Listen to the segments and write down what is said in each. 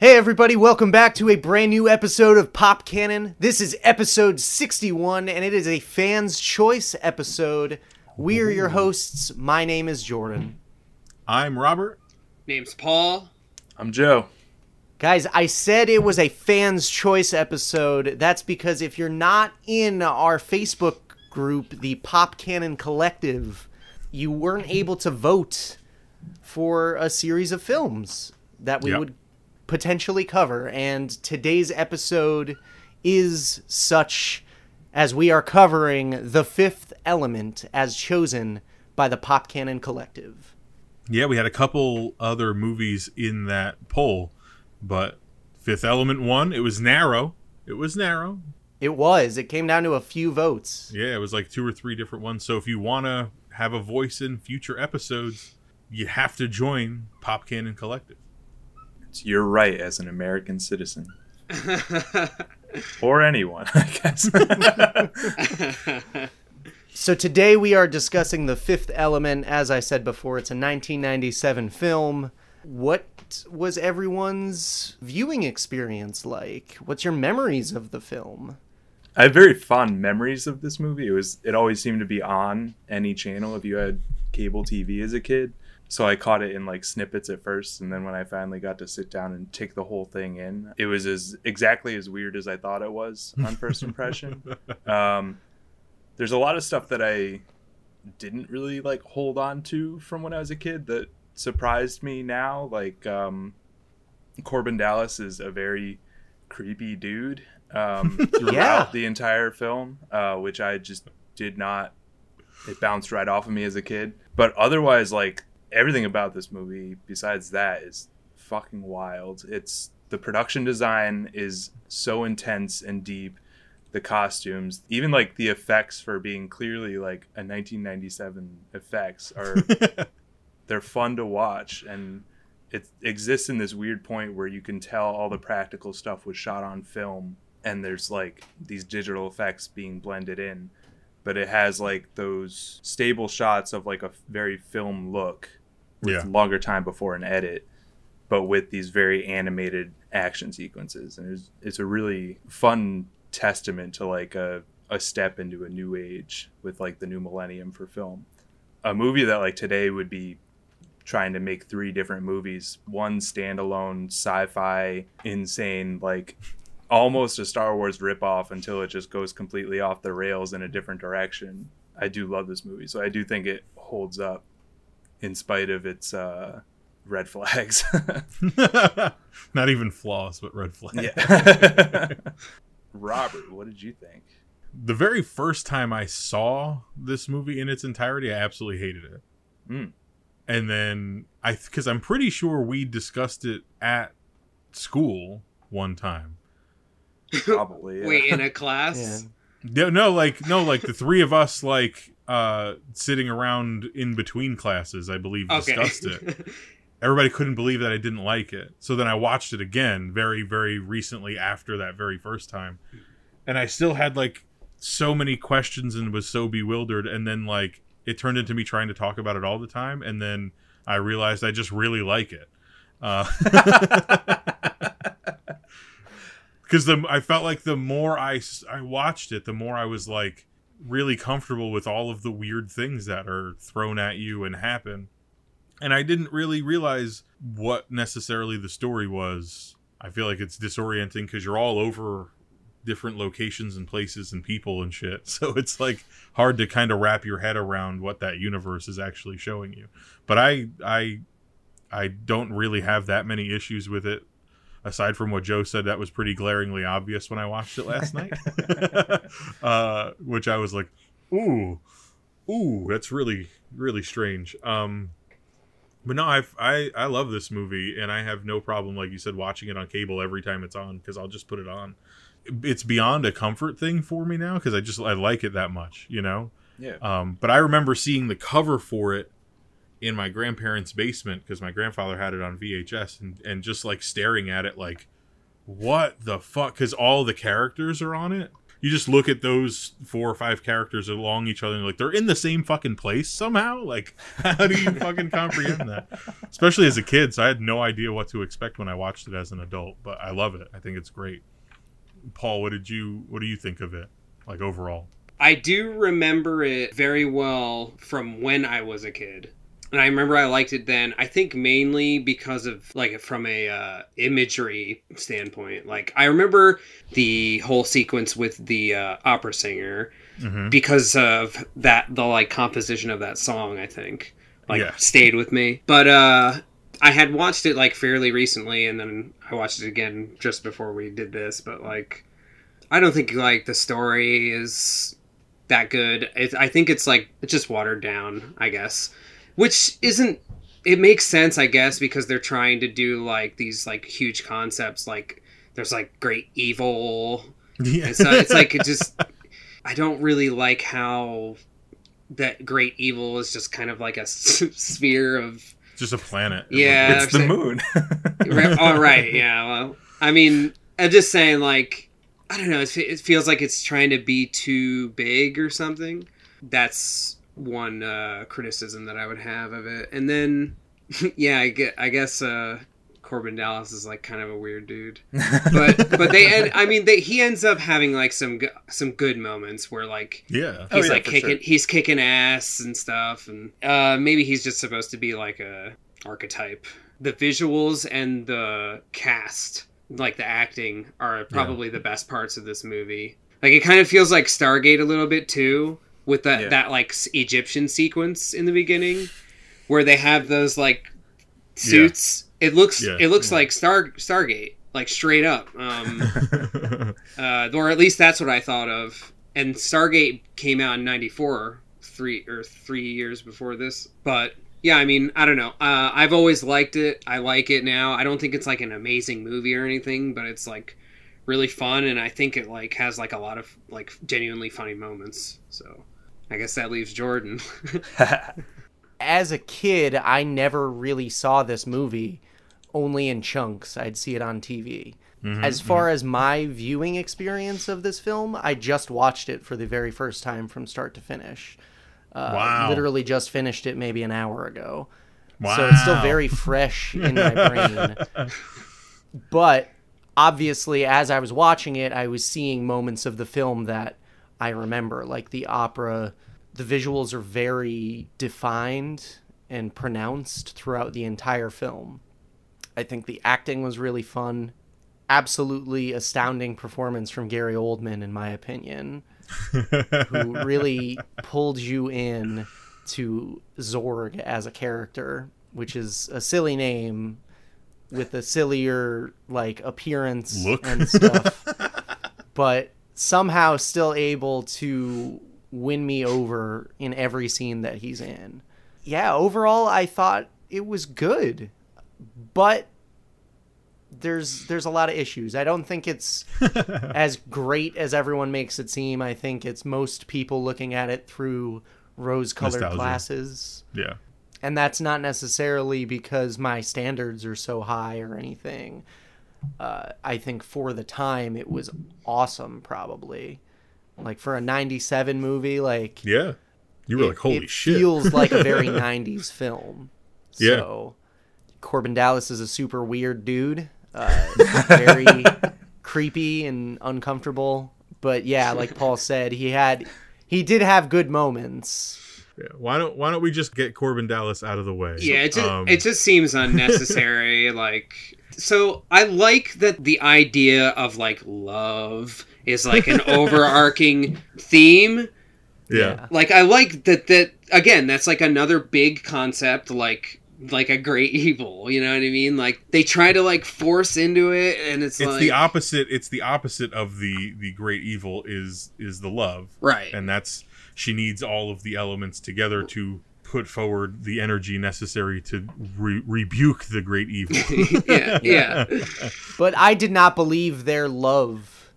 Hey, everybody, welcome back to a brand new episode of Pop Cannon. This is episode 61, and it is a fan's choice episode. We are your hosts. My name is Jordan. I'm Robert. Name's Paul. I'm Joe. Guys, I said it was a fan's choice episode. That's because if you're not in our Facebook group, the Pop Cannon Collective, you weren't able to vote for a series of films that we Yep. would potentially cover. And today's episode is such as we are covering The Fifth Element as chosen by the Pop Cannon Collective. Yeah, we had a couple other movies in that poll, but Fifth Element won. It was narrow. It was narrow. It was. It came down to a few votes. Yeah, it was like two or three different ones. So if you want to have a voice in future episodes, you have to join Pop Cannon Collective. It's your right as an American citizen. or anyone, I guess. So today we are discussing The Fifth Element. As I said before, it's a 1997 film. What was everyone's viewing experience like? What's your memories of the film? I have very fond memories of this movie. It was it always seemed to be on any channel if you had cable TV as a kid. So I caught it in like snippets at first and then when I finally got to sit down and take the whole thing in, it was as exactly as weird as I thought it was on first impression. um there's a lot of stuff that I didn't really like hold on to from when I was a kid that surprised me now. Like um Korben Dallas is a very creepy dude um, throughout Yeah. the entire film, uh, which I just did not. It bounced right off of me as a kid. But otherwise, like everything about this movie, besides that, is fucking wild. It's the production design is so intense and deep. The costumes, even like the effects for being clearly like a 1997 effects, are they're fun to watch and it exists in this weird point where you can tell all the practical stuff was shot on film and there's like these digital effects being blended in but it has like those stable shots of like a very film look with Yeah. longer time before an edit but with these very animated action sequences. And it's, it's a really fun testament to like a, a step into a new age with like the new millennium for film. A movie that like today would be trying to make three different movies one standalone sci-fi insane like almost a star wars ripoff until it just goes completely off the rails in a different direction. I do love this movie so i do think it holds up in spite of its uh red flags Not even flaws, but red flags. yeah robert what did you think The very first time I saw this movie in its entirety, I absolutely hated it. Mm. And then I, because I'm pretty sure we discussed it at school one time. probably yeah. Wait, in a class? No, no, like no, like the three of us, like uh sitting around in between classes, I believe, Okay. discussed it. Everybody couldn't believe that I didn't like it. So then I watched it again very, very recently after that very first time, and I still had like so many questions and was so bewildered. And then like it turned into me trying to talk about it all the time, and then I realized I just really like it. Uh, because the I felt like the more I I watched it, the more I was like really comfortable with all of the weird things that are thrown at you and happen. And I didn't really realize what necessarily the story was. I feel like it's disorienting because you're all over different locations and places and people and shit. So it's like hard to kind of wrap your head around what that universe is actually showing you. But I I I don't really have that many issues with it aside from what Joe said, that was pretty glaringly obvious when I watched it last night. uh, which I was like, ooh, ooh, that's really, really strange. Um, but no, I, I, I love this movie, and I have no problem, like you said, watching it on cable every time it's on because I'll just put it on. It's beyond a comfort thing for me now because I just I like it that much, you know. yeah Um, but I remember seeing the cover for it in my grandparents' basement because my grandfather had it on VHS and, and just like staring at it like, what the fuck? Because all the characters are on it. you just look at those four or five characters along each other and like they're in the same fucking place somehow. Like, how do you fucking comprehend that? Especially as a kid, so I had no idea what to expect when I watched it as an adult. But I love it. I think it's great. Paul, what did you what do you think of it? Like overall? I do remember it very well from when I was a kid. And I remember I liked it then. I think mainly because of like from a uh, imagery standpoint. Like I remember the whole sequence with the uh, opera singer Mhm. because of that the like composition of that song. I think like Yeah. stayed with me. But uh, I had watched it like fairly recently, and then I watched it again just before we did this. But like, I don't think like the story is that good. It, I think it's like it's just watered down, I guess, which isn't. It makes sense, I guess, because they're trying to do like these like huge concepts, like there's like great evil. Yeah. And so it's like it just. I don't really like how that great evil is just kind of like a sphere of just a planet. Yeah. it's the actually- moon. Right- oh right yeah well i mean i'm just saying like i don't know it, it feels like it's trying to be too big or something that's one uh criticism that i would have of it. And then yeah i get i guess uh korben dallas is like kind of a weird dude. But but they end i mean they he ends up having like some some good moments where like Yeah. Oh, he's yeah, like for kicking sure. he's kicking ass and stuff. And uh maybe he's just supposed to be like a archetype. The visuals and the cast like the acting are probably the best parts of this movie. Like it kind of feels like stargate a little bit too with that Yeah. that like egyptian sequence in the beginning where they have those like suits it looks Yeah. it looks Yeah. like star stargate like straight up um uh, or at least that's what I thought of. And Stargate came out in '94, three or three years before this. But yeah, I mean, I don't know. Uh, I've always liked it. I like it now. I don't think it's like an amazing movie or anything, but it's like really fun, and I think it like has like a lot of like genuinely funny moments. So I guess that leaves Jordan. As a kid, I never really saw this movie, only in chunks. I'd see it on TV. Mhm, As far as my viewing experience of this film, I just watched it for the very first time from start to finish. Uh, Wow. Literally just finished it maybe an hour ago. wow. So it's still very fresh in my brain. But obviously, as I was watching it, I was seeing moments of the film that I remember, like the opera. The visuals are very defined and pronounced throughout the entire film. I think the acting was really fun. Absolutely astounding performance from Gary Oldman, in my opinion who really pulled you in to Zorg as a character, which is a silly name with a sillier like appearance Look. and stuff, but somehow still able to win me over in every scene that he's in. Yeah, overall I thought it was good, but there's there's a lot of issues. I don't think it's as great as everyone makes it seem. I think it's most people looking at it through rose-colored glasses, yeah. and that's not necessarily because my standards are so high or anything. Uh, I think for the time it was awesome, probably. Like for a '97 movie, like Yeah. You were it- like, holy it shit. feels like a very 90s film Yeah. so korben dallas is a super weird dude uh, very creepy and uncomfortable but yeah like paul said he had he did have good moments Yeah. Why don't Why don't we just get Korben Dallas out of the way? Yeah, it just, Um, it just seems unnecessary. like, so I like that the idea of like love is like an overarching theme. yeah. Like, I like that. That again, that's like another big concept. Like, like a great evil. You know what I mean? Like they try to like force into it, and it's, It's like the opposite. It's the opposite of the the great evil is is the love, right. and that's she needs all of the elements together to put forward the energy necessary to re- rebuke the great evil. yeah, yeah. but i did not believe their love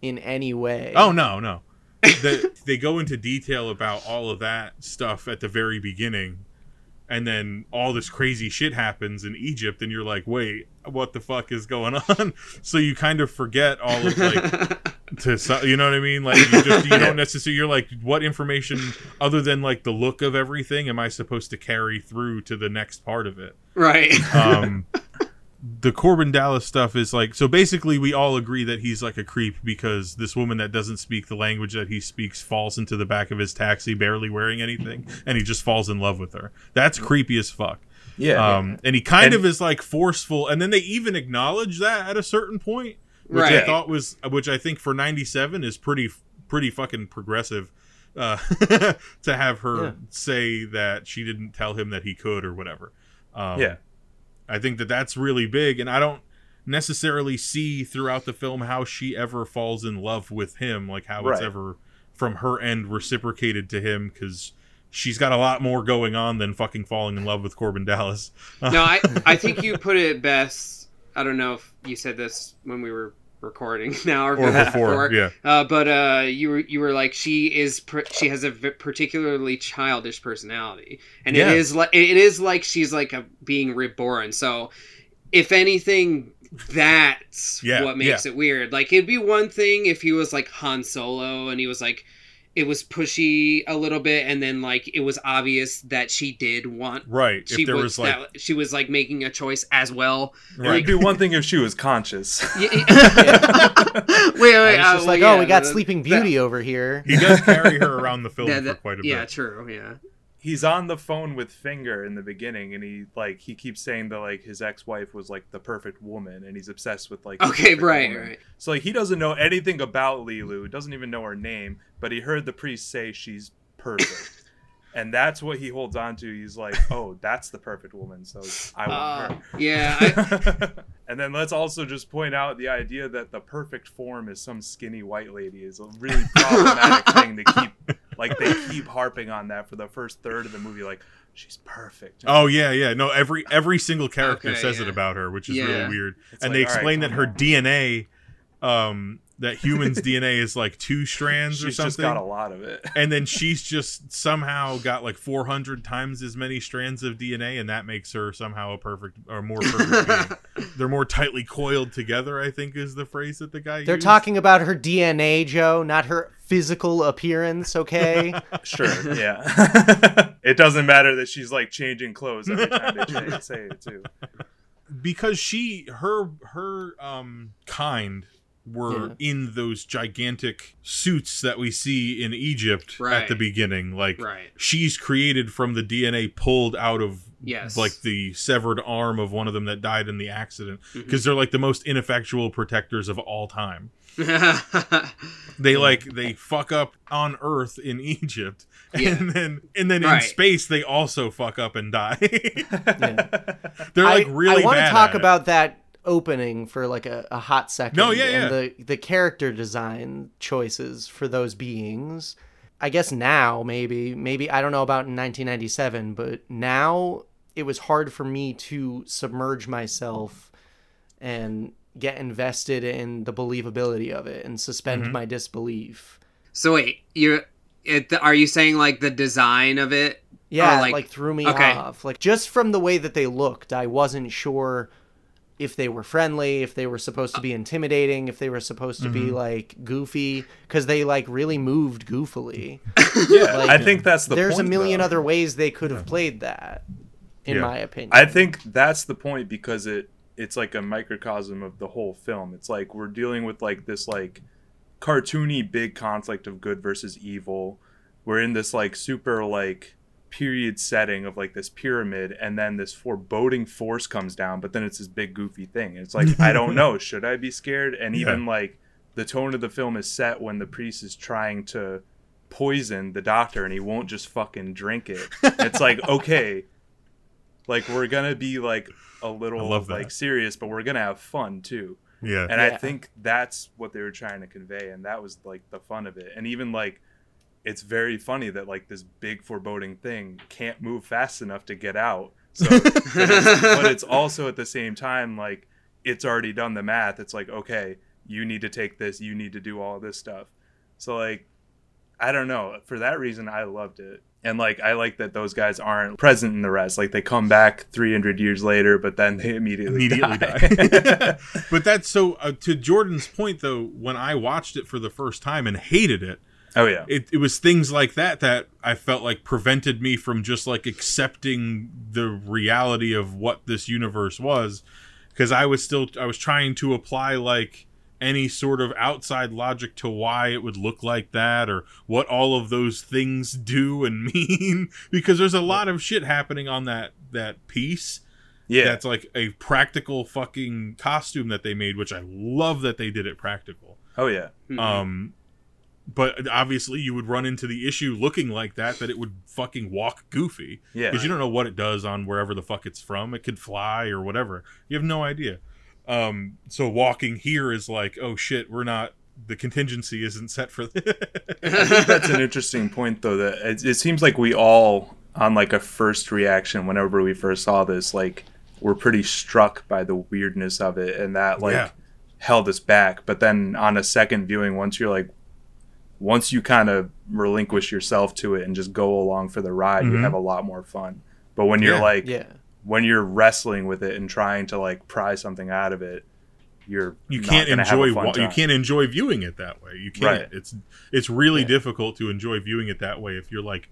in any way Oh no, no. the, they go into detail about all of that stuff at the very beginning, and then all this crazy shit happens in Egypt, and you're like, wait, what the fuck is going on? so you kind of forget all of like to you know what I mean? Like you just you don't necessarily you're like what information other than like the look of everything am I supposed to carry through to the next part of it? Right. Um the Korben Dallas stuff is like so basically we all agree that he's like a creep because this woman that doesn't speak the language that he speaks falls into the back of his taxi barely wearing anything and he just falls in love with her. That's creepy as fuck. Yeah. Um, and he kind And- of is like forceful, and then they even acknowledge that at a certain point, which I thought was, which I think for '97 is pretty, pretty fucking progressive. Uh, to have her Yeah. say that she didn't tell him that he could or whatever. Um, yeah. I think that that's really big, and I don't necessarily see throughout the film how she ever falls in love with him, like how it's ever from her end reciprocated to him, because she's got a lot more going on than fucking falling in love with Korben Dallas. no, I I think you put it best. I don't know if you said this when we were recording now or, or before, yeah. Uh, but uh, you were you were like she is pr- she has a v- particularly childish personality, and Yeah. it is like it is like she's like a being reborn. So, if anything, that's Yeah, what makes it weird. Like it'd be one thing if he was like Han Solo and he was like. It was pushy a little bit, and then like it was obvious that she did want. Right. She if there was, was like that, she was like making a choice as well. it'd be one thing if she was conscious. Yeah, yeah. wait, wait. I was uh, just well, like, oh, yeah, we got that- Sleeping that- Beauty over here. he does carry her around the film that- for quite a bit yeah, true. Yeah. He's on the phone with Finger in the beginning, and he like he keeps saying that like his ex-wife was like the perfect woman, and he's obsessed with like. Okay, right, woman. right. So like he doesn't know anything about Leeloo, doesn't even know her name, but he heard the priest say she's perfect. And that's what he holds on to. He's like, "Oh, that's the perfect woman." So I want Uh, her. yeah, I, and then let's also just point out the idea that the perfect form is some skinny white lady is a really problematic thing to keep like they keep harping on that for the first third of the movie like she's perfect. Oh yeah, yeah. No, every every single character Okay, says it about her, which is Yeah. really weird. It's and like, they all right, explain that her down. DNA, um, that humans' DNA is like two strands or She's just something. got a lot of it. and then she's just somehow got like 400 times as many strands of DNA, and that makes her somehow a perfect or more perfect being. They're more tightly coiled together, I think, is the phrase that the guy. They're used. talking about her DNA, Joe, not her physical appearance, okay? Sure, yeah. it doesn't matter that she's like changing clothes every time they say- say it too. because she her her um kind were Yeah. in those gigantic suits that we see in Egypt at the beginning like right. she's created from the DNA pulled out of Yes. like the severed arm of one of them that died in the accident mm-hmm. because they're like the most ineffectual protectors of all time they like they fuck up on earth in egypt and Yeah. then and then in space they also fuck up and die Yeah. they're like I, really I want to talk at it. about that opening for like a, a hot second. No, yeah, and the the character design choices for those beings. I guess now maybe maybe I don't know about in 1997, but now it was hard for me to submerge myself and get invested in the believability of it and suspend Mhm. my disbelief. so wait, you it, are you saying like the design of it? Yeah, like- like, threw me okay. off. Like just from the way that they looked, I wasn't sure if they were friendly, if they were supposed to be intimidating, if they were supposed to be Mhm. like goofy, because they like really moved goofily. Yeah, Like, I think that's the There's point, a million though. other ways they could have played that, in Yeah. my opinion. I think that's the point because it it's like a microcosm of the whole film. It's like we're dealing with like this like cartoony big conflict of good versus evil. We're in this like super like period setting of like this pyramid and then this foreboding force comes down but then it's this big goofy thing. It's like i don't know. Should i be scared? And even like the tone of the film is set when the priest is trying to poison the doctor and he won't just fucking drink it. It's like okay like we're gonna be like a little love like serious but we're gonna have fun too. Yeah. And i think that's what they were trying to convey and that was like the fun of it. And even like it's very funny that like this big foreboding thing can't move fast enough to get out so but it's, but it's also at the same time like it's already done the math it's like okay you need to take this you need to do all this stuff so like I don't know. For that reason, I loved it. And like, I like that those guys aren't present in the rest. Like, they come back 300 years later, but then they immediately immediately die. die. but that's so uh, to Jordan's point though. When I watched it for the first time and hated it, oh yeah, it, it was things like that that I felt like prevented me from just like accepting the reality of what this universe was because I was still I was trying to apply like any sort of outside logic to why it would look like that or what all of those things do and mean because there's a lot of shit happening on that that piece yeah. that's like a practical fucking costume that they made which I love that they did it practical oh yeah. Mhm. um, but obviously, you would run into the issue looking like that that it would fucking walk goofy Yeah. because you don't know what it does on wherever the fuck it's from. It could fly or whatever. You have no idea. Um, so walking here is like, oh shit, we're not. The contingency isn't set for this. I think that's an interesting point, though. That it, it seems like we all, on like a first reaction, whenever we first saw this, like we're pretty struck by the weirdness of it, and that like Yeah. held us back. But then on a second viewing, once you're like, once you kind of relinquish yourself to it and just go along for the ride, you Mhm. have a lot more fun. But when you're Yeah. like, Yeah. when you're wrestling with it and trying to like pry something out of it, you're you can't gonna have a enjoy. fun Wa- you can't enjoy viewing it that way. You can't. Right. It's it's really Yeah. difficult to enjoy viewing it that way if you're like,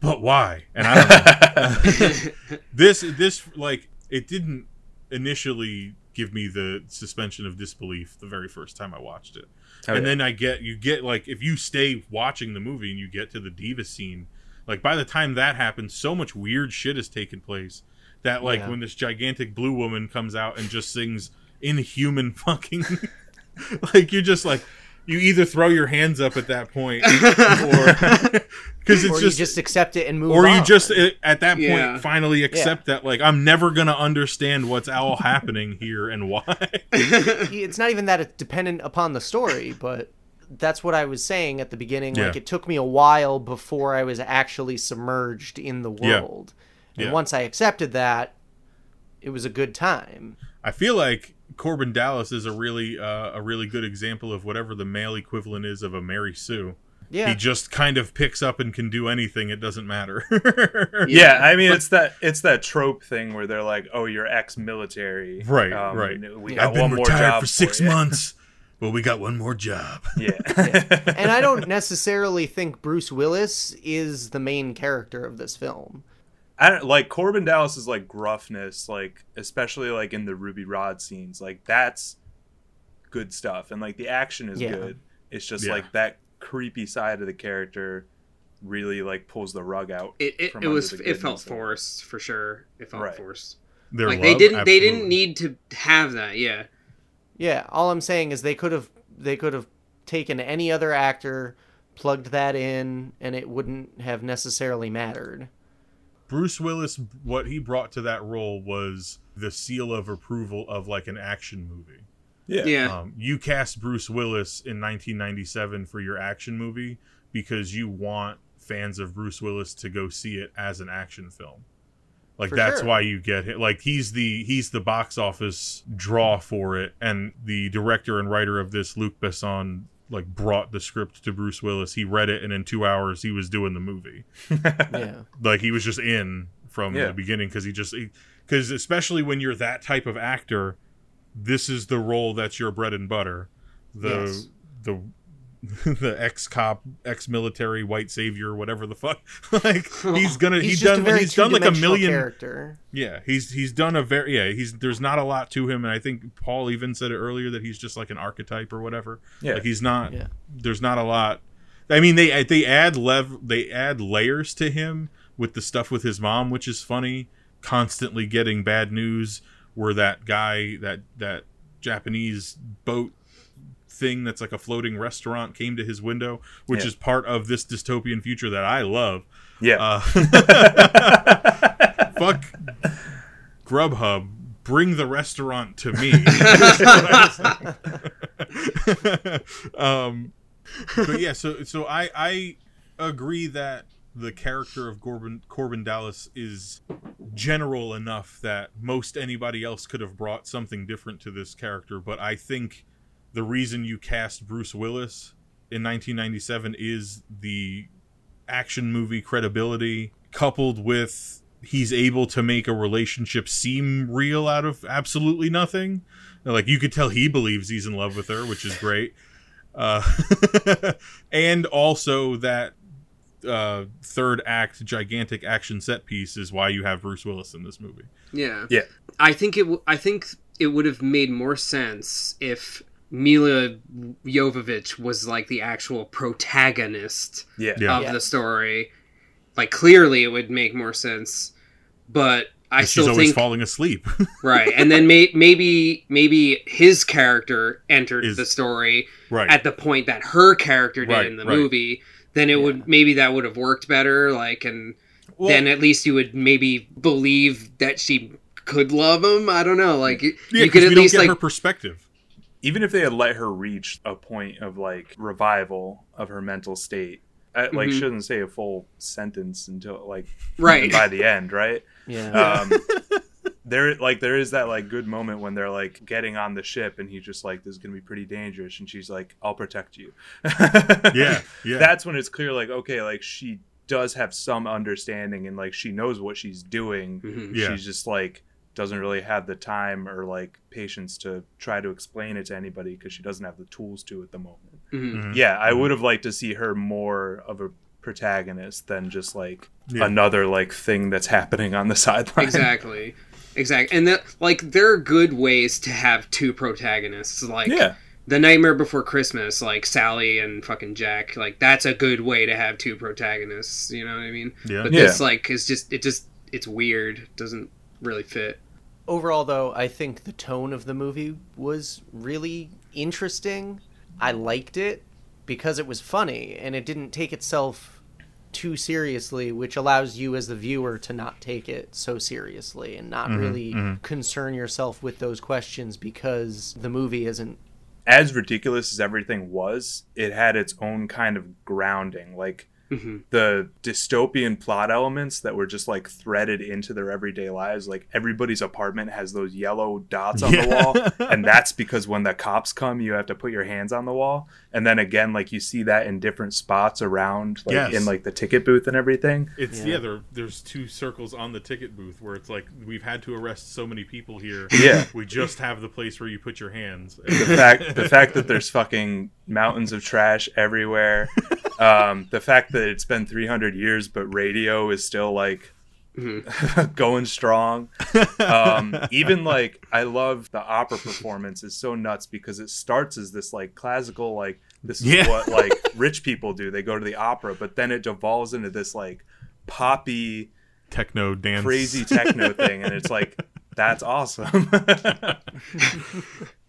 but why? And I don't know. this this like it didn't initially give me the suspension of disbelief the very first time I watched it. Oh, and yeah. then I get you get like if you stay watching the movie and you get to the diva scene, like by the time that happens, so much weird shit has taken place that like Yeah. when this gigantic blue woman comes out and just sings inhuman fucking like you're just like you either throw your hands up at that point or because it's or just, you just accept it and move or you just uh, at that point Yeah. finally accept that like I'm never gonna understand what's all happening here and why. it's not even that it's dependent upon the story, but that's what I was saying at the beginning. Like it took me a while before I was actually submerged in the Yeah. world. And Yeah. once I accepted that, it was a good time. I feel like Korben Dallas is a really uh, a really good example of whatever the male equivalent is of a Mary Sue. Yeah. He just kind of picks up and can do anything. It doesn't matter. yeah, I mean it's that it's that trope thing where they're like, "Oh, you're ex-military, Right, Um, right. We Yeah. got one more job for six you." months. Well, we got one more job. Yeah, and I don't necessarily think Bruce Willis is the main character of this film. I don't like Korben Dallas's like gruffness, like especially like in the Ruby Rhod scenes, like that's good stuff, and like the action is Yeah. good. It's just Yeah. like that creepy side of the character really like pulls the rug out. It it, from it was it felt forced for sure. It felt Right. forced. Their Like they didn't they didn't need to have that. Yeah. Yeah, all I'm saying is they could have they could have taken any other actor, plugged that in, and it wouldn't have necessarily mattered. Bruce Willis. What he brought to that role was the seal of approval of like an action movie. Yeah, Yeah. Um, you cast Bruce Willis in 1997 for your action movie because you want fans of Bruce Willis to go see it as an action film. Like For that's sure. why you get it. Like he's the he's the box office draw for it, and the director and writer of this, Luc Besson, like brought the script to Bruce Willis. He read it, and in two hours he was doing the movie Yeah. like he was just in from Yeah. the beginning because he just because especially when you're that type of actor this is the role that's your bread and butter the Yes. the the ex cop ex military white savior whatever the fuck like he's gonna He's he's done he's done like a million character. yeah he's he's done a very yeah he's there's not a lot to him and i think paul even said it earlier that he's just like an archetype or whatever Yeah. like he's not Yeah. there's not a lot i mean they they add lev they add layers to him with the stuff with his mom which is funny constantly getting bad news where that guy that that japanese boat thing that's like a floating restaurant came to his window which Yeah. is part of this dystopian future that i love yeah. uh, fuck Grubhub. Bring the restaurant to me. um, but yeah, so so I I agree that the character of Korben Korben Dallas is general enough that most anybody else could have brought something different to this character. But I think the reason you cast Bruce Willis in 1997 is the action movie credibility coupled with he's able to make a relationship seem real out of absolutely nothing. Like you could tell he believes he's in love with her, which is great. Uh, and also that uh, third act gigantic action set piece is why you have Bruce Willis in this movie. Yeah. Yeah. I think it. W- I think it would have made more sense if Milla Jovovich was like the actual protagonist Yeah. Yeah. of Yeah. the story. Like clearly, it would make more sense. But I she's still always think falling asleep. right, and then may- maybe maybe his character entered Is- the story right. at the point that her character did Right, in the right. movie. Then it would maybe that would have worked better. Like and Well- then at least you would maybe believe that she could love him. I don't know. Like you- yeah, you could 'cause at we don't least get like her perspective. Even if they had let her reach a point of like revival of her mental state, I, like Mhm. shouldn't say a full sentence until like right. by the end, right? Yeah. um there like there is that like good moment when they're like getting on the ship and he's just like this is gonna be pretty dangerous and she's like i'll protect you Yeah, yeah. that's when it's clear like okay like she does have some understanding and like she knows what she's doing Mhm. Yeah. she's just like doesn't really have the time or like patience to try to explain it to anybody because she doesn't have the tools to at the moment Mhm. Mhm. yeah i would have liked to see her more of a protagonist than just like Yeah. another like thing that's happening on the sideline Exactly. Exactly. And that like there are good ways to have two protagonists. Like yeah The Nightmare Before Christmas, like Sally and fucking Jack. Like that's a good way to have two protagonists. You know what I mean? Yeah. But Yeah. this like is just it just it's weird. Doesn't really fit. Overall, though, I think the tone of the movie was really interesting. I liked it because it was funny and it didn't take itself too seriously, which allows you as the viewer to not take it so seriously and not mm-hmm, really mm-hmm. concern yourself with those questions because the movie isn't. as ridiculous as everything was, it had its own kind of grounding. Like Mhm. the dystopian plot elements that were just like threaded into their everyday lives. Like everybody's apartment has those yellow dots on the wall, and that's because when the cops come, you have to put your hands on the wall. And then again, like you see that in different spots around, like Yes. in like the ticket booth and everything. It's Yeah. yeah. there, there's two circles on the ticket booth where it's like we've had to arrest so many people here. Yeah. we just have the place where you put your hands. the fact the fact that there's fucking mountains of trash everywhere um the fact that it's been 300 years but radio is still like going strong. Um even like i love the opera performance. Is so nuts because it starts as this like classical like this is Yeah. what like rich people do. They go to the opera but then it devolves into this like poppy techno dance, crazy techno thing and it's like that's awesome.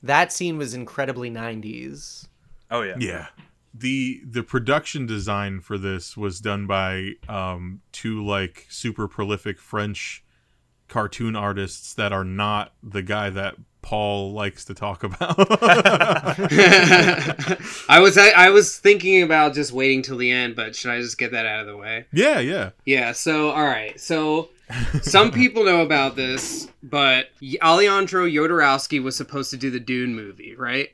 That scene was incredibly 90s. oh yeah. Yeah. The the production design for this was done by um two like super prolific French cartoon artists that are not the guy that Paul likes to talk about. I was I, I was thinking about just waiting till the end, but should I just get that out of the way? yeah, yeah. Yeah, so all right. So some people know about this, but Alejandro Jodorowsky was supposed to do the Dune movie, right?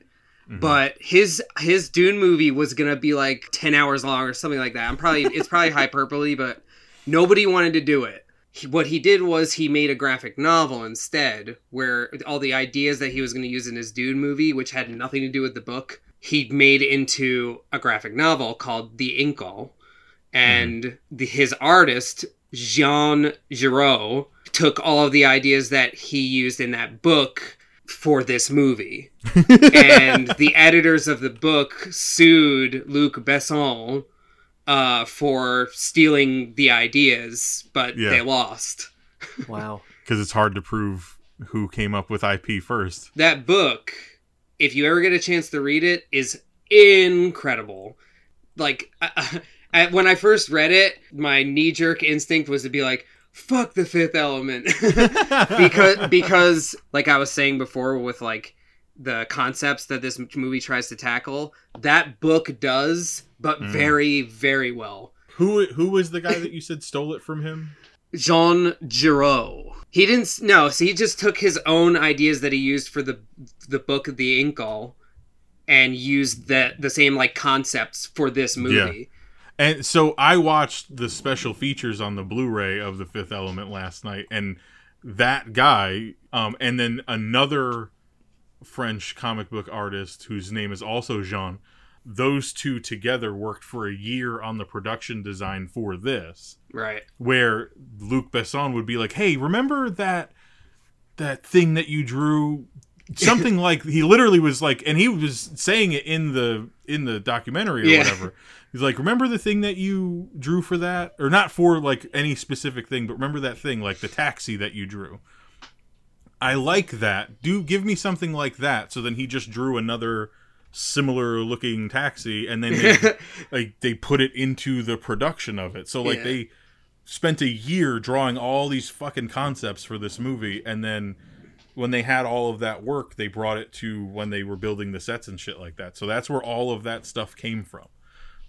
Mm-hmm. But his his Dune movie was going to be like 10 hours long or something like that. I'm probably it's probably hyperbole, but nobody wanted to do it. He, what he did was he made a graphic novel instead where all the ideas that he was going to use in his Dune movie, which had nothing to do with the book, he made into a graphic novel called The Incal and mm-hmm. the, his artist Jean Giraud took all of the ideas that he used in that book for this movie. and the editors of the book sued Luc Besson uh, for stealing the ideas, but Yeah. they lost. Wow. Because it's hard to prove who came up with IP first. That book, if you ever get a chance to read it, is incredible. Like, I, when I first read it, my knee jerk instinct was to be like, fuck the fifth element. because, because, like I was saying before, with like the concepts that this movie tries to tackle, that book does, but Mm. very, very well. Who who was the guy that you said stole it from him? Jean Giraud. He didn't no, so he just took his own ideas that he used for the the book The Incal and used the the same like concepts for this movie. And so I watched the special features on the Blu-ray of the Fifth Element last night, and that guy, um, and then another French comic book artist whose name is also Jean. Those two together worked for a year on the production design for this, Right. where Luc Besson would be like, "Hey, remember that that thing that you drew?" Something like he literally was like, and he was saying it in the in the documentary or Yeah. whatever. He's like, "Remember the thing that you drew for that, or not for like any specific thing, but remember that thing, like the taxi that you drew." I like that. Do give me something like that. So then he just drew another similar looking taxi, and then they, like they put it into the production of it. So like Yeah. they spent a year drawing all these fucking concepts for this movie, and then when they had all of that work, they brought it to when they were building the sets and shit like that. So that's where all of that stuff came from.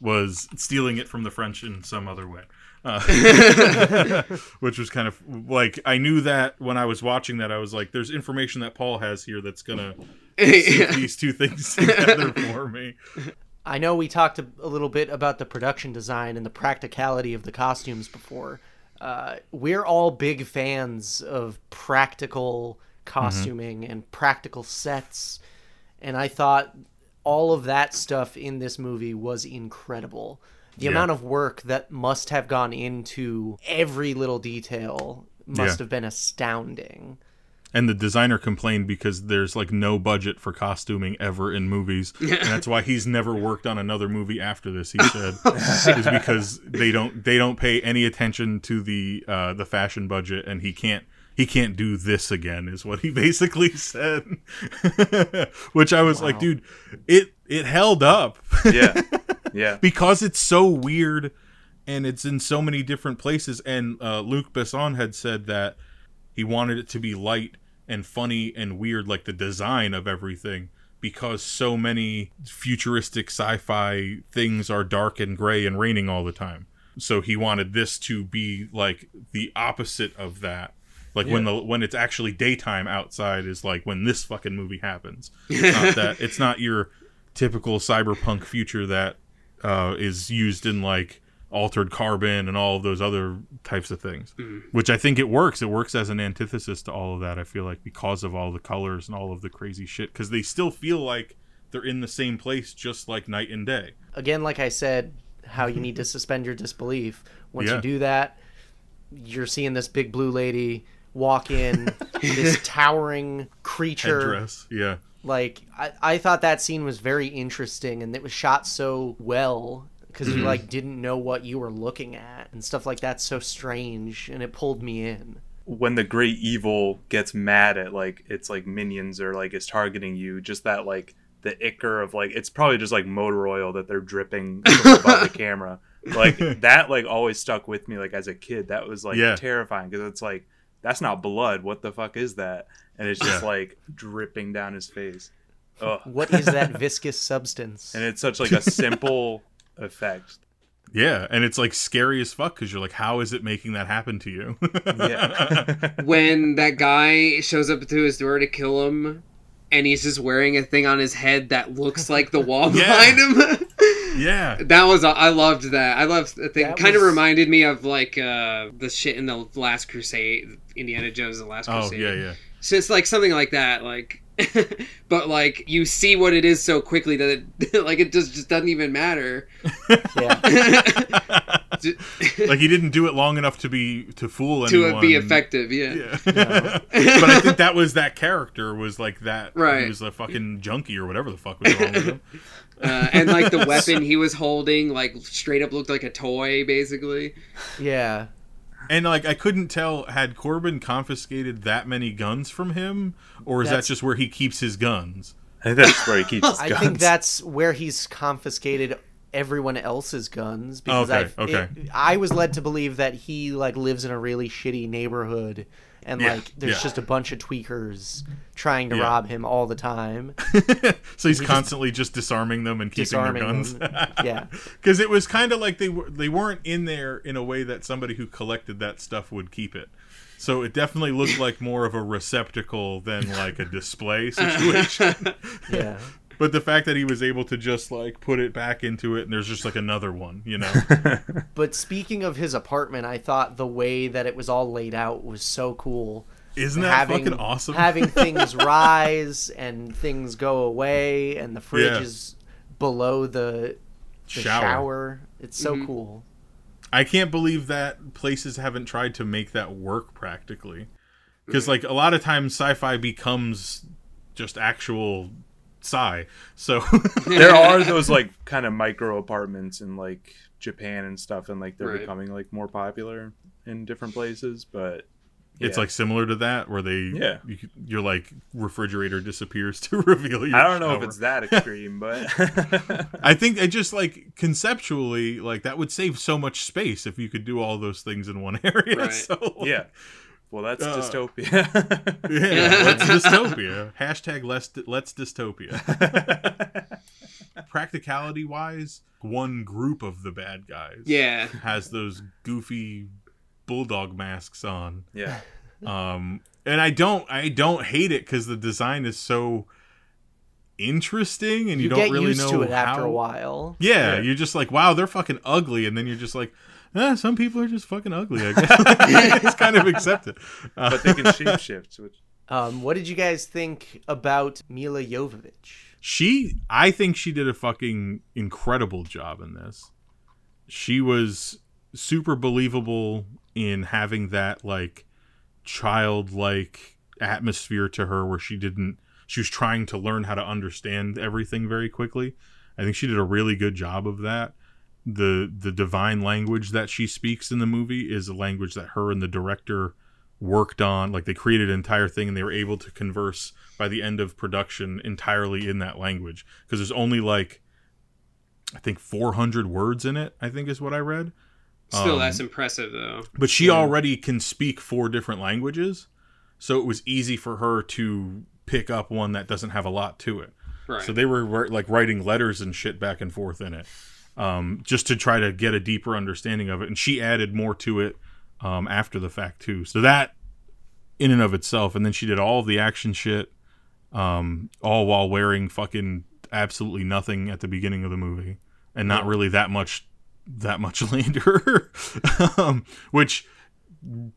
Was stealing it from the French in some other way. Uh, which was kind of like I knew that when I was watching that I was like, "There's information that Paul has here that's gonna sync these two things together for me." I know we talked a, a little bit about the production design and the practicality of the costumes before. Uh, we're all big fans of practical costuming and practical sets, and I thought all of that stuff in this movie was incredible. The Yeah. amount of work that must have gone into every little detail must Yeah. have been astounding. And the designer complained because there's like no budget for costuming ever in movies, and that's why he's never worked on another movie after this. He said is because they don't they don't pay any attention to the uh, the fashion budget, and he can't he can't do this again. Is what he basically said. Which I was like, dude, it it held up Yeah, yeah. because it's so weird and it's in so many different places. And uh, Luc Besson had said that he wanted it to be light and funny and weird, like the design of everything, because so many futuristic sci-fi things are dark and gray and raining all the time. So he wanted this to be like the opposite of that. Like when the when it's actually daytime outside is like when this fucking movie happens. It's not that it's not your typical cyberpunk future that uh, is used in like altered carbon and all of those other types of things which i think it works it works as an antithesis to all of that i feel like because of all the colors and all of the crazy shit because they still feel like they're in the same place just like night and day again, like I said, how you need to suspend your disbelief. Once Yeah. you do that, you're seeing this big blue lady walk in, this towering creature. headdress yeah Like I, I thought that scene was very interesting, and it was shot so well because you mm-hmm. like didn't know what you were looking at and stuff like that's so strange, and it pulled me in. when the great evil gets mad at like it's like minions or like is targeting you, just that like the ichor of like it's probably just like motor oil that they're dripping from above the camera. Like that like always stuck with me like as a kid. That was like Yeah. terrifying because it's like that's not blood. What the fuck is that? And it's just like dripping down his face. Ugh. What is that viscous substance? And it's such like a simple effect. yeah and it's like scary as fuck because you're like how is it making that happen to you Yeah. when that guy shows up to his door to kill him and he's just wearing a thing on his head that looks like the wall Yeah. behind him yeah that was i loved that i loved the thing That kind of was- reminded me of like uh the shit in the last crusade indiana jones and the last Crusade. oh crusade yeah yeah so it's like something like that like but like you see what it is so quickly that it like it just just doesn't even matter yeah. like he didn't do it long enough to be to fool anyone. to be effective yeah, Yeah. but I think that was that character was like that. Right. He was a fucking junkie or whatever the fuck was wrong with him. Uh, and like the weapon he was holding like straight up looked like a toy basically yeah. And like I couldn't tell had Korben confiscated that many guns from him, or is That's- that just where he keeps his guns? I think that's where he keeps his I guns. think that's where he's confiscated everyone else's guns because Okay, I okay. I was led to believe that he like lives in a really shitty neighborhood and Yeah, like there's yeah. just a bunch of tweakers trying to Yeah. rob him all the time. so he's constantly just disarming them and keeping their guns. Yeah. Because it was kind of like they were they weren't in there in a way that somebody who collected that stuff would keep it. So it definitely looked like more of a receptacle than like a display situation. Yeah. But the fact that he was able to just like put it back into it and there's just like another one, you know. But speaking of his apartment, I thought the way that it was all laid out was so cool. Isn't that fucking awesome? having things rise and things go away, and the fridge Yeah. is below the, the Shower. shower. It's so Mhm. cool. I can't believe that places haven't tried to make that work practically. Because like a lot of times sci-fi becomes just actual sci. So there are those like kind of micro apartments in like Japan and stuff, and like they're Right. becoming like more popular in different places. But it's like similar to that where they Yeah. you, could- your like refrigerator disappears to reveal your I don't know if it's that extreme, but I think it just like conceptually like that would save so much space if you could do all those things in one area. Right. So yeah. Well, that's Uh, dystopia. Yeah, let's dystopia. Hashtag let's let's dystopia. Practicality wise, one group of the bad guys Yeah. has those goofy bulldog masks on. yeah. Um and I don't I don't hate it cuz the design is so interesting and you, You, don't get really used know to it after a while. Yeah, Yeah. you're just like, wow, they're fucking ugly, and then you're just like, eh, some people are just fucking ugly. I guess it's kind of accepted. Uh, But they can shapeshift, which Um, what did you guys think about Milla Jovovich? she, I think she did a fucking incredible job in this. She was super believable in having that like childlike atmosphere to her, where she didn't. She was trying to learn how to understand everything very quickly. I think she did a really good job of that. The The divine language that she speaks in the movie is a language that her and the director worked on. Like they created an entire thing, and they were able to converse by the end of production entirely in that language. Because there's only like, I think 400 words in it. I think is what I read. Still, Um, that's impressive though. But she already can speak four different languages, so it was easy for her to pick up one that doesn't have a lot to it. Right. So they were like writing letters and shit back and forth in it, um, just to try to get a deeper understanding of it. And she added more to it um, after the fact too. So that, in and of itself, and then she did all of the action shit, um, all while wearing fucking absolutely nothing at the beginning of the movie, and not really that much, that much later, um, which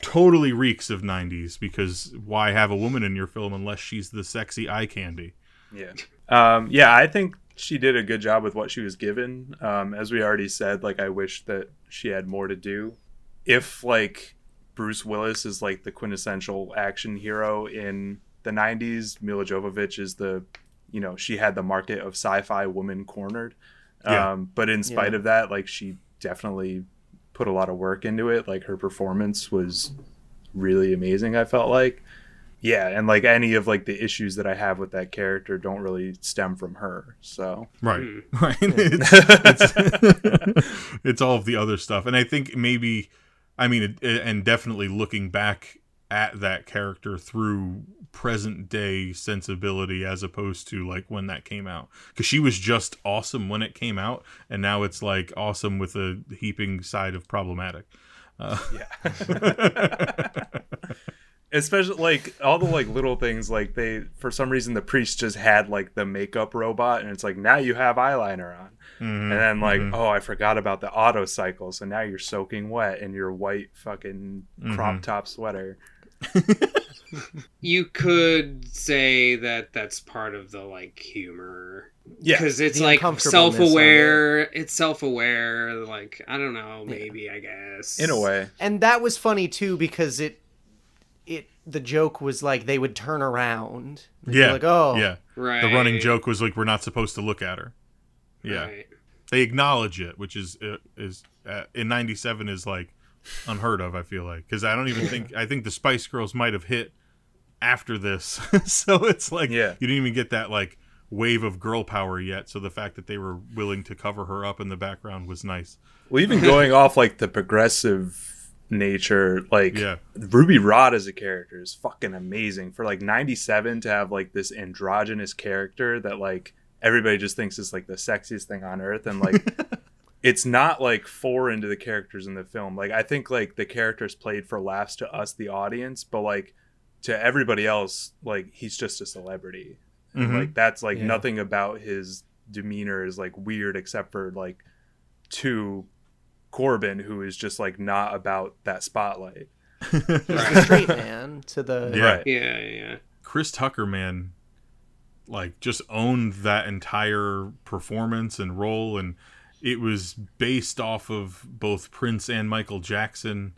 totally reeks of 90s because why have a woman in your film unless she's the sexy eye candy Yeah. Um, yeah, I think she did a good job with what she was given. Um, as we already said, like I wish that she had more to do. If like Bruce Willis is like the quintessential action hero in the '90s, Milla Jovovich is the, you know, she had the market of sci-fi woman cornered. Yeah. Um, but in spite Yeah. of that, like she definitely put a lot of work into it. Like her performance was really amazing. I felt like yeah and like any of like the issues that i have with that character don't really stem from her so. Right. Hmm. right. It's, it's, it's all of the other stuff and i think maybe i mean it, and definitely looking back at that character through present day sensibility as opposed to like when that came out because she was just awesome when it came out and now it's like awesome with a heaping side of problematic. Uh, yeah especially like all the like little things like they for some reason the priest just had like the makeup robot and it's like now you have eyeliner on mhm, and then like mhm. oh i forgot about the auto cycle so now you're soaking wet in your white fucking crop Mhm. top sweater You could say that that's part of the like humor. yeah because it's The like self-aware. It's self-aware. Like I don't know, maybe I guess in a way And that was funny too because it it the joke was like they would turn around. They'd yeah like oh yeah Right. the running joke was like we're not supposed to look at her yeah Right. they acknowledge it, which is uh, is uh, in '97 is like unheard of. I feel like because I don't even think I think the Spice Girls might have hit after this, so it's like Yeah. you didn't even get that like wave of girl power yet. So the fact that they were willing to cover her up in the background was nice. well even going off like the progressive nature like Yeah, Ruby Rhod as a character is fucking amazing. For like 97 to have like this androgynous character that like everybody just thinks is like the sexiest thing on earth and like it's not like foreign to the characters in the film. Like I think like the characters played for laughs to us the audience, but like to everybody else like he's just a celebrity. And, Mhm. Like that's like Yeah. nothing about his demeanor is like weird except for like to Korben, who is just like not about that spotlight. He's the straight man to the Yeah. Right. Yeah, yeah. Chris Tucker, man, like just owned that entire performance and role, and it was based off of both Prince and Michael Jackson.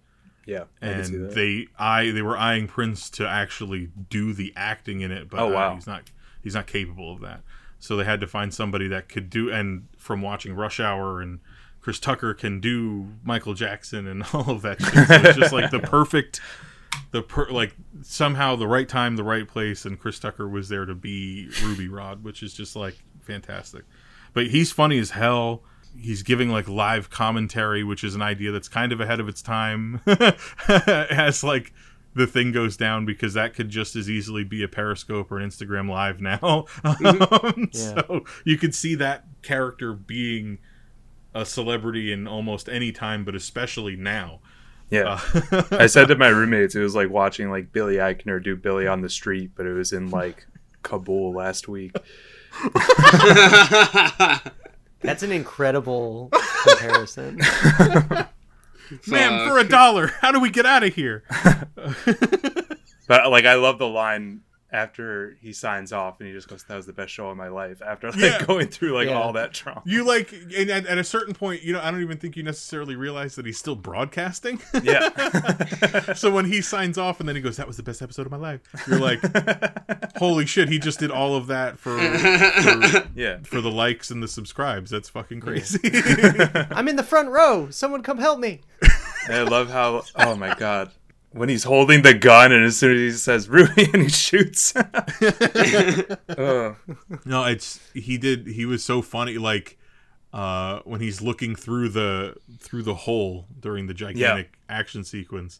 Yeah, I can see and that. they I they were eyeing Prince to actually do the acting in it, but Oh, uh, wow. he's not he's not capable of that. So they had to find somebody that could do. And from watching Rush Hour and Chris Tucker can do Michael Jackson and all of that. Shit. So it's just like the perfect, the per like somehow the right time, the right place, and Chris Tucker was there to be Ruby Rhod, which is just like fantastic. But he's funny as hell he's giving like live commentary, which is an idea that's kind of ahead of its time as like the thing goes down because that could just as easily be a Periscope or an Instagram Live now. um, So you could see that character being a celebrity in almost any time, but especially now. Yeah. Uh, I said to my roommates, it was like watching like Billy Eichner do Billy on the Street, but it was in like Kabul last week. That's an incredible comparison. Man, for a dollar, how do we get out of here? But like, I love the line after he signs off and he just goes, "That was the best show of my life." After like Yeah. going through like Yeah. all that trauma. You like, and at, at a certain point, you know, I don't even think you necessarily realize that he's still broadcasting. Yeah. so when he signs off and then he goes, "That was the best episode of my life," you're like, "Holy shit!" He just did all of that for for, yeah. for the likes and the subscribes. That's fucking crazy. I'm in the front row. Someone come help me. And I love how. Oh my god. When he's holding the gun and as soon as he says Ruby and he shoots. Ugh. no, it's he did. He was so funny. Like uh, when he's looking through the through the hole during the gigantic action sequence.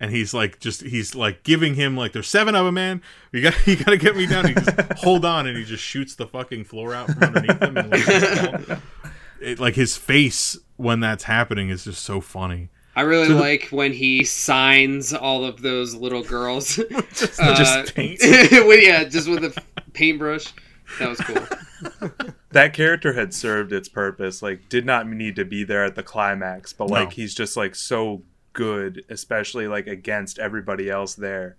And he's like, just he's like giving him like, there's seven of them, man. You got, you got to get me down. He just hold on, and he just shoots the fucking floor out from underneath him. And like, it, like his face when that's happening is just so funny. I really like when he signs all of those little girls. Just, Uh, just paint. with, yeah, just with a paintbrush. That was cool. that character had served its purpose like did not need to be there at the climax but like No. he's just like so good especially like against everybody else there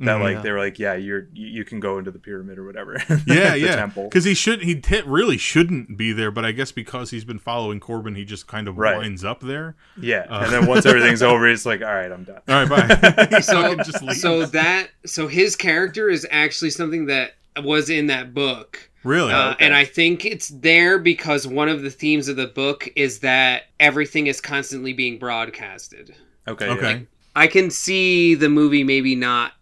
that Mhm. like Yeah. they were like yeah you're you, you can go into the pyramid or whatever Yeah, the yeah. temple Because he should, he t- really shouldn't be there, but I guess because he's been following Korben, he just kind of Right. winds up there. yeah Uh. and then once everything's over it's like all right i'm done All right, bye. So, just so that so his character is actually something that was in that book. really, Uh, okay. And I think it's there because one of the themes of the book is that everything is constantly being broadcasted. okay okay. yeah. I can see the movie maybe not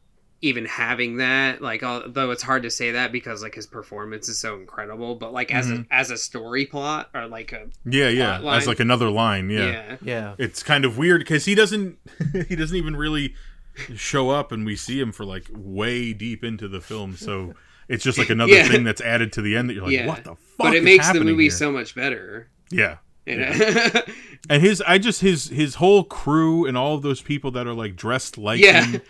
even having that like although it's hard to say that because like his performance is so incredible but like as Mhm. a as a story plot or like a yeah, yeah. plot line. As like another line, yeah. yeah, Yeah. It's kind of weird because he doesn't, he doesn't even really show up, and we see him for like way deep into the film. So it's just like another Yeah. thing that's added to the end that you're like, Yeah. what the fuck? but it is makes the movie here? so much better yeah. you know? And his, I just his his whole crew and all of those people that are like dressed like Yeah. him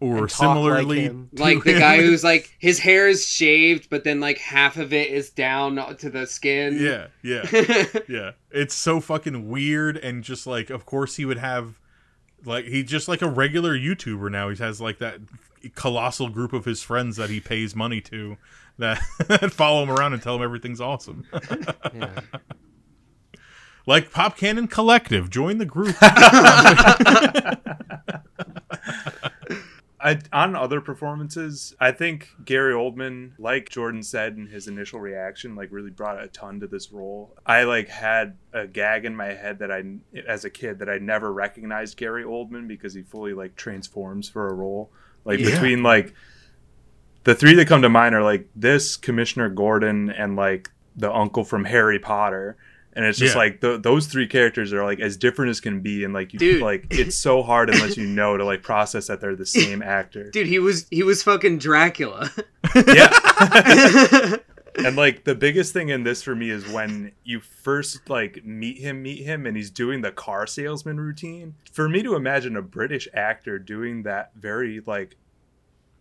or And talk like similarly, him. to like the guy who's like his hair is shaved but then like half of it is down to the skin yeah, yeah, yeah. It's so fucking weird, and just like, of course, he would have like he's just like a regular YouTuber now. He has like that colossal group of his friends that he pays money to that follow him around and tell him everything's awesome. Yeah. like Pop Cannon Collective, join the group. I, on other performances, I think Gary Oldman, like Jordan said in his initial reaction, like really brought a ton to this role. I like had a gag in my head that I, as a kid, that I never recognized Gary Oldman because he fully like transforms for a role. Like Yeah. between like the three that come to mind are like this Commissioner Gordon and like the uncle from Harry Potter. And it's just Yeah. like th- those three characters are like as different as can be, and like you Dude. like it's so hard unless you know to like process that they're the same actor. dude he was he was fucking dracula Yeah. and like the biggest thing in this for me is when you first like meet him, meet him, and he's doing the car salesman routine. For me to imagine a British actor doing that very like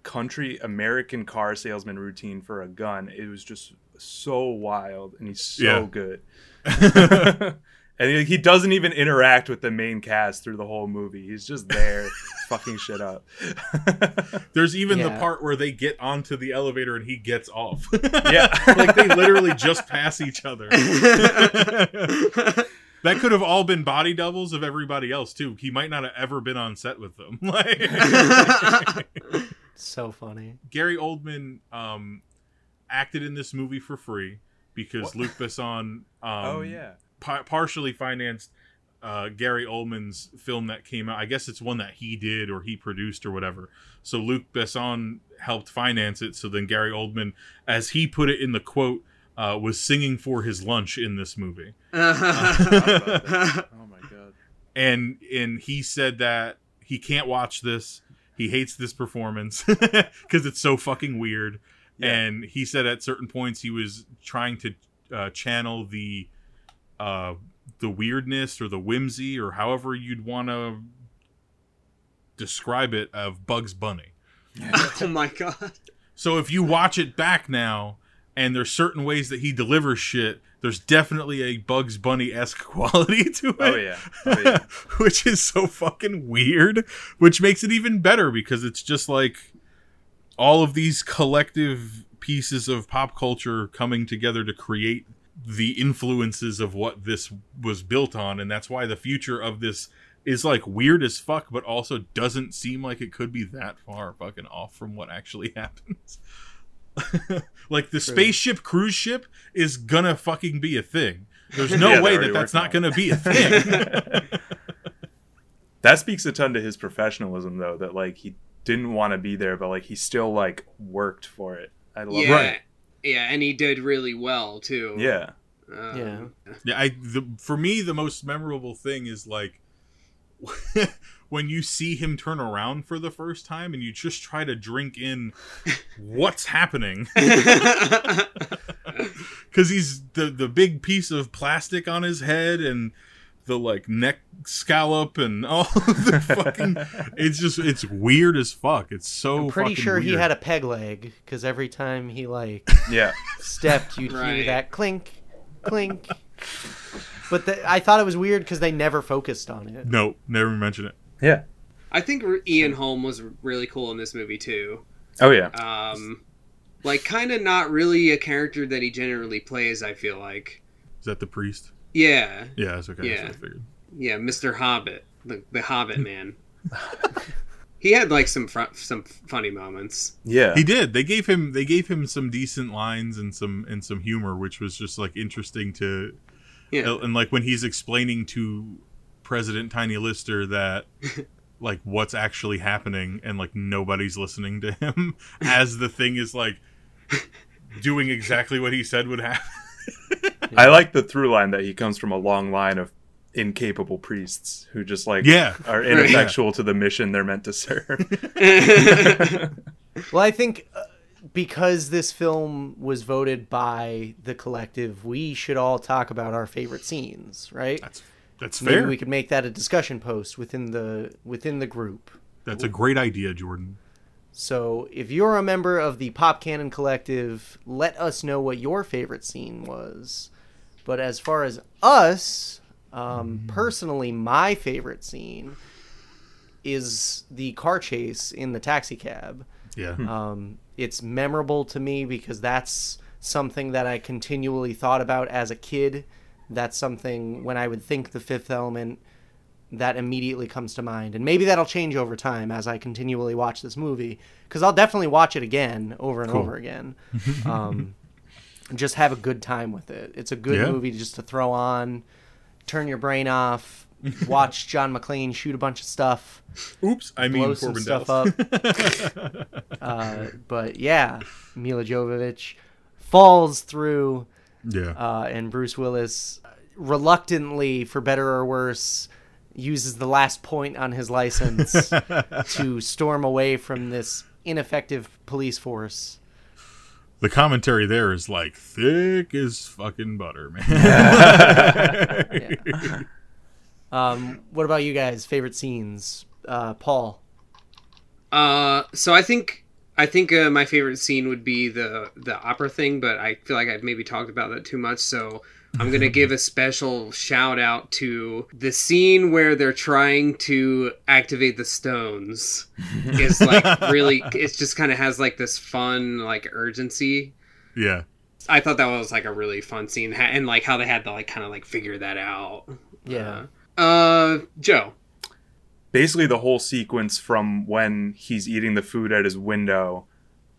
country American car salesman routine for a gun. It was just so wild, and he's so Yeah. good. and he, he doesn't even interact with the main cast through the whole movie. He's just there, fucking shit up. There's even the part where they get onto the elevator and he gets off. yeah, like they literally just pass each other. that could have all been body doubles of everybody else too. He might not have ever been on set with them. Like So funny. Gary Oldman um, acted in this movie for free because Luc Besson um, oh yeah. pa- partially financed uh, Gary Oldman's film that came out. I guess it's one that he did or he produced or whatever. So Luc Besson helped finance it. So then Gary Oldman, as he put it in the quote, uh, was singing for his lunch in this movie. Oh my god. and and he said that he can't watch this. He hates this performance because it's so fucking weird. Yeah. And he said at certain points he was trying to uh, channel the uh, the weirdness or the whimsy or however you'd want to describe it of Bugs Bunny. oh my god. So if you watch it back now, and there's certain ways that he delivers shit, there's definitely a Bugs Bunny esque quality to it. Oh yeah. Oh yeah. which is so fucking weird, which makes it even better because it's just like all of these collective pieces of pop culture coming together to create the influences of what this was built on and that's why the future of this is like weird as fuck but also doesn't seem like it could be that far fucking off from what actually happens. Like the spaceship cruise ship is gonna fucking be a thing. There's no Yeah, way that that's not on gonna be a thing. That speaks a ton to his professionalism though that like he didn't want to be there but like he still like worked for it i love Yeah. Right. Yeah, and he did really well too. yeah Um, Yeah. Yeah, I the, for me the most memorable thing is like when you see him turn around for the first time and you just try to drink in what's happening because he's the the big piece of plastic on his head and the like neck scallop and all the fucking it's just it's weird as fuck it's so I'm pretty fucking sure he had a peg leg because every time he like yeah stepped, you'd hear that clink, clink. But the, I thought it was weird because they never focused on it. no never mention it yeah I think Ian Holm was really cool in this movie too. oh yeah Um, like kind of not really a character that he generally plays. I feel like. is that the priest Yeah, yeah it's okay Yeah. that's what I figured yeah, Mr. Hobbit, the the Hobbit man. he had like some fr- some funny moments. yeah He did. They gave him they gave him some decent lines and some and some humor, which was just like interesting to Yeah, uh, and like when he's explaining to President Tiny Lister that like what's actually happening and like nobody's listening to him as the thing is like doing exactly what he said would happen. I like the through line that he comes from a long line of incapable priests who just like Yeah. are ineffectual to the mission they're meant to serve Well, I think uh, because this film was voted by the collective, we should all talk about our favorite scenes, right? That's that's Maybe fair. we could make that a discussion post within the within the group. That's a great idea, Jordan. So, if you're a member of the Pop Cannon Collective, let us know what your favorite scene was. But as far as us, um, personally, my favorite scene is the car chase in the taxi cab. Yeah. Um, it's memorable to me because that's something that I continually thought about as a kid. That's something when I would think the fifth element that immediately comes to mind. And maybe that'll change over time as I continually watch this movie because I'll definitely watch it again over and Cool. over again. Um, and just have a good time with it. It's a good Yeah. movie just to throw on, turn your brain off, watch John McClane shoot a bunch of stuff Oops, I mean blow some Korben stuff up. uh, but yeah, Milla Jovovich falls through, yeah. uh, and Bruce Willis reluctantly, for better or worse, uses the last point on his license to storm away from this ineffective police force. The commentary there is like thick as fucking butter, man. Um, what about you guys? Favorite scenes? Uh, Paul. Uh, so I think I think uh, my favorite scene would be the the opera thing, but I feel like I've maybe talked about that too much. So I'm gonna give a special shout out to the scene where they're trying to activate the stones. Is like really, it just kind of has like this fun like urgency. Yeah. I thought that was like a really fun scene, and like how they had to like kind of like figure that out. Yeah. Uh, uh, Joe. basically the whole sequence from when he's eating the food at his window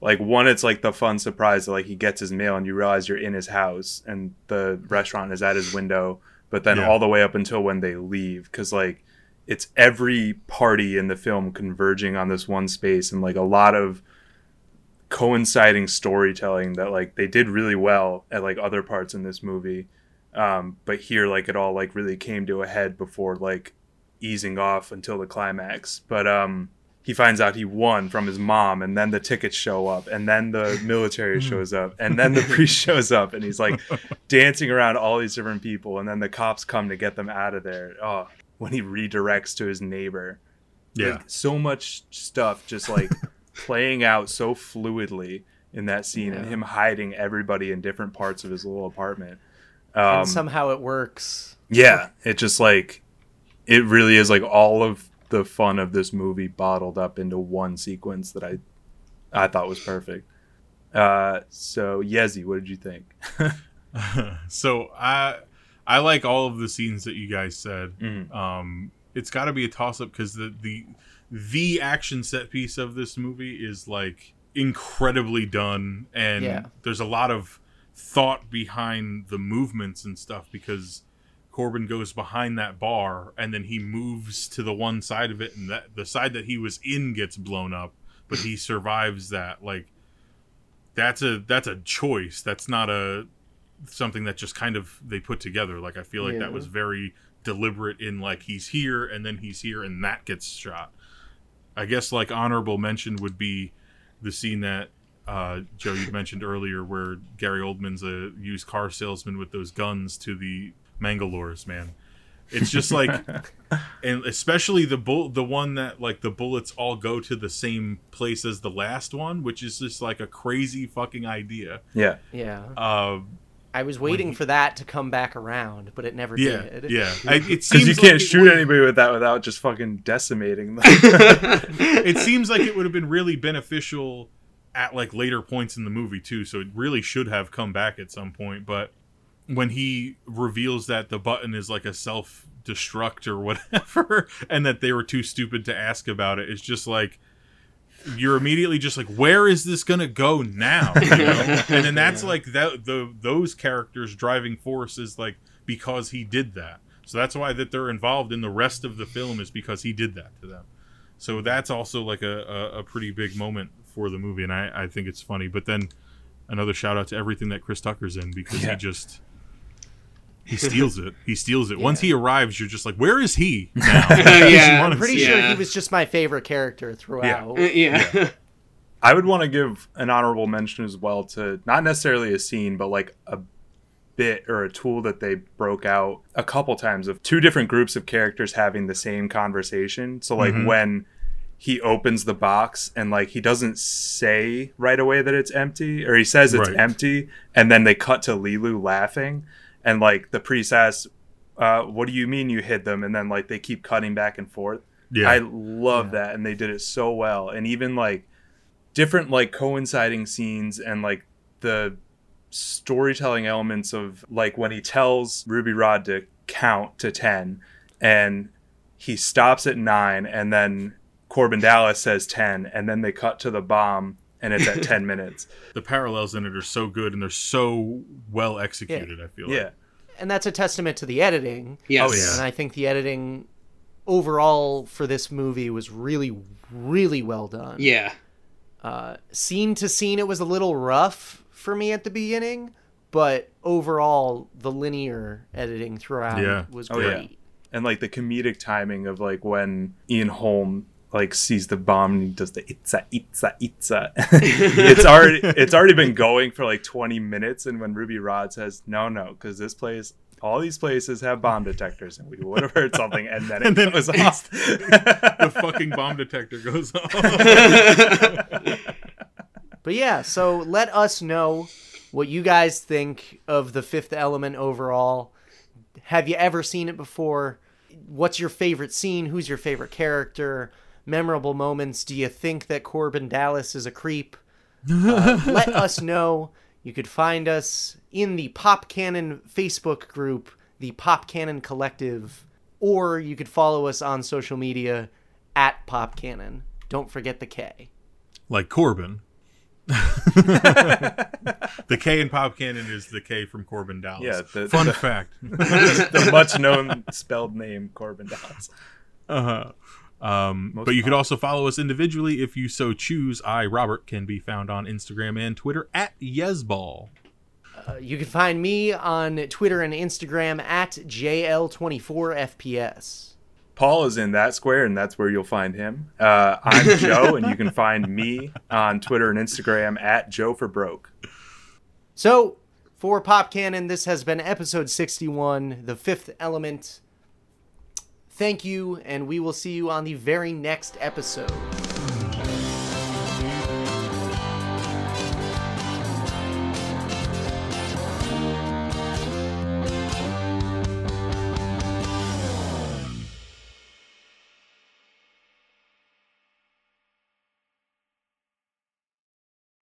like one it's like the fun surprise that like he gets his mail and you realize you're in his house and the restaurant is at his window but then Yeah. all the way up until when they leave because like it's every party in the film converging on this one space and like a lot of coinciding storytelling that like they did really well at like other parts in this movie um, but here like it all like really came to a head before like easing off until the climax but um he finds out he won from his mom and then the tickets show up and then the military shows up and then the priest shows up and he's like dancing around all these different people and then the cops come to get them out of there. Oh when he redirects to his neighbor. Yeah. like, so much stuff just like playing out so fluidly in that scene and him hiding everybody in different parts of his little apartment. Um, and somehow it works. yeah it just like it really is like all of the fun of this movie bottled up into one sequence that i i thought was perfect uh so yezi what did you think so I I like all of the scenes that you guys said. Mhm. Um, it's got to be a toss up because the the the action set piece of this movie is like incredibly done, and Yeah. there's a lot of thought behind the movements and stuff because Korben goes behind that bar and then he moves to the one side of it and that the side that he was in gets blown up but he survives that. Like that's a that's a choice. That's not a something that just kind of they put together. Like i feel like Yeah. that was very deliberate in like he's here and then he's here and that gets shot. I guess like honorable mention would be the scene that uh, Joe, you mentioned earlier, where Gary Oldman's a used car salesman with those guns to the Mangalores, man. It's just like, and especially the bull, the one that like the bullets all go to the same place as the last one, which is just like a crazy fucking idea. yeah Yeah. Uh, I was waiting for that to come back around, but it never yeah, did. yeah. I, it because seems you can't it shoot anybody with that without just fucking decimating them it seems like it would have been really beneficial at like later points in the movie too so it really should have come back at some point but when he reveals that the button is like a self destruct or whatever and that they were too stupid to ask about it it's just like you're immediately just like where is this gonna go now you know? and then that's like that the those characters driving force is like because he did that so that's why that they're involved in the rest of the film is because he did that to them so that's also like a, a, a pretty big moment for the movie and I, I think it's funny but then another shout out to everything that chris tucker's in because Yeah. he just he steals it he steals it once he arrives you're just like where is he now Yeah, I'm pretty see- sure Yeah. he was just my favorite character throughout. yeah. I would want to give an honorable mention as well to not necessarily a scene, but like a bit or a tool that they broke out a couple times of two different groups of characters having the same conversation. So like Mhm. when he opens the box and like he doesn't say right away that it's empty or he says it's Right. empty and then they cut to Leeloo laughing and like the priest asks uh, what do you mean you hid them? And then like they keep cutting back and forth. Yeah. I love that, and they did it so well. And even like different like coinciding scenes and like the storytelling elements of like when he tells Ruby Rhod to count to ten, and he stops at nine, and then Korben Dallas says ten, and then they cut to the bomb, and it's at ten minutes. the parallels in it are so good and they're so well executed i feel Yeah, like And that's a testament to the editing. Yes. Oh, yeah. And I think the editing overall for this movie was really, really well done. Yeah. Uh, scene to scene, it was a little rough for me at the beginning, but overall, the linear editing throughout Yeah. was Oh, yeah. great. and like the comedic timing of like when Ian Holm like sees the bomb and he does the itza itza itza. it's already it's already been going for like 20 minutes and when Ruby Rhod says no no because this place all these places have bomb detectors and we would have heard something and then it And then goes off. the fucking bomb detector goes off But yeah, so let us know what you guys think of the Fifth Element overall. Have you ever seen it before? What's your favorite scene? Who's your favorite character? Memorable moments? Do you think that Korben Dallas is a creep? Uh, let us know. You could find us in the Pop Cannon Facebook group, the Pop Cannon Collective, or you could follow us on social media at Pop Cannon. Don't forget the K. Like Korben. the K in Pop Cannon is the K from Korben Dallas. Yeah, the- Fun the- fact. the much known spelled name Korben Dallas. Uh-huh. Um, Most but you could also follow us individually if you so choose. I, Robert, can be found on Instagram and Twitter at Yesball. Uh, you can find me on Twitter and Instagram at JL24FPS. Paul is in that square, and that's where you'll find him. Uh, I'm Joe, and you can find me on Twitter and Instagram at Joe for Broke. So, for Pop Cannon, this has been episode 61, The Fifth Element. Thank you, and we will see you on the very next episode.